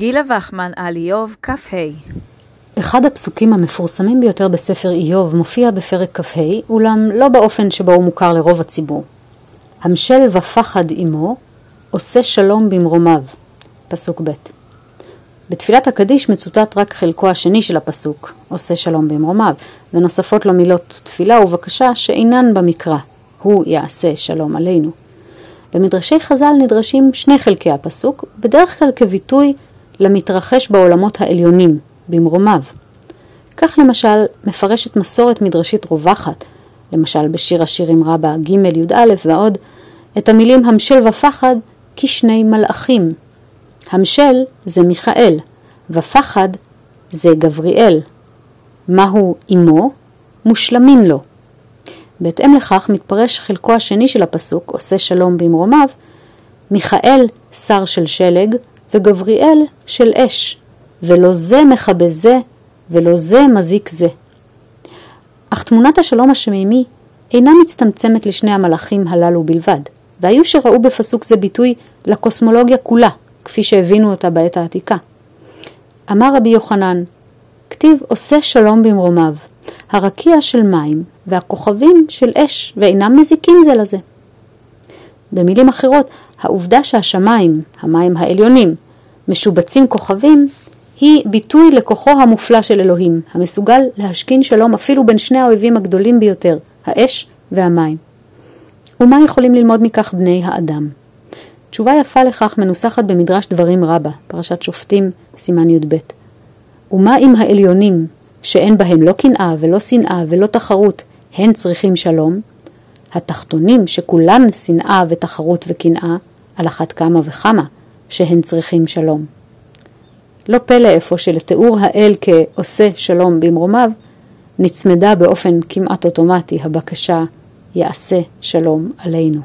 גילה וחמן על איוב, כ"ה אחד הפסוקים המפורסמים ביותר בספר איוב מופיע בפרק כ"ה, אולם לא באופן שבו הוא מוכר לרוב הציבור. המשל ופחד עמו, עושה שלום במרומיו. פסוק ב'. בתפילת הקדיש מצוטט רק חלקו השני של הפסוק, עושה שלום במרומיו, ונוספות לו מילות תפילה ובקשה שאינן במקרא, הוא יעשה שלום עלינו. במדרשי חז"ל נדרשים שני חלקי הפסוק, בדרך כלל כביטוי למתרחש בעולמות העליונים, במרומיו. כך למשל מפרשת מסורת מדרשית רווחת, למשל בשיר השירים רבה ג' י"א ועוד, את המילים המשל ופחד כשני מלאכים. המשל זה מיכאל, ופחד זה גבריאל. מהו אמו? מושלמין לו. בהתאם לכך מתפרש חלקו השני של הפסוק, עושה שלום במרומיו, מיכאל שר של שלג וגבריאל של אש, ולא זה מכבה זה ולא זה מזיק זה. אך תמונת השלום השמימי אינה מצטמצמת לשני המלאכים הללו בלבד, והיו שראו בפסוק זה ביטוי לקוסמולוגיה כולה, כפי שהבינו אותה בעת העתיקה. אמר רבי יוחנן, כתיב עושה שלום במרומיו, הרקיע של מים והכוכבים של אש, ואינם מזיקים זה לזה. במילים אחרות, העובדה שהשמיים, המים העליונים, משובצים כוכבים, היא ביטוי לכוחו המופלא של אלוהים, המסוגל להשכין שלום אפילו בין שני האויבים הגדולים ביותר, האש והמים. ומה יכולים ללמוד מכך בני האדם? תשובה יפה לכך מנוסחת במדרש דברים רבה, פרשת שופטים, סימן י"ב. ומה אם העליונים, שאין בהם לא קנאה ולא שנאה ולא תחרות, הן צריכים שלום? התחתונים, שכולן שנאה ותחרות וקנאה, על אחת כמה וכמה, שהן צריכים שלום. לא פלא אפוא שלתיאור האל כעושה שלום במרומיו, נצמדה באופן כמעט אוטומטי הבקשה יעשה שלום עלינו.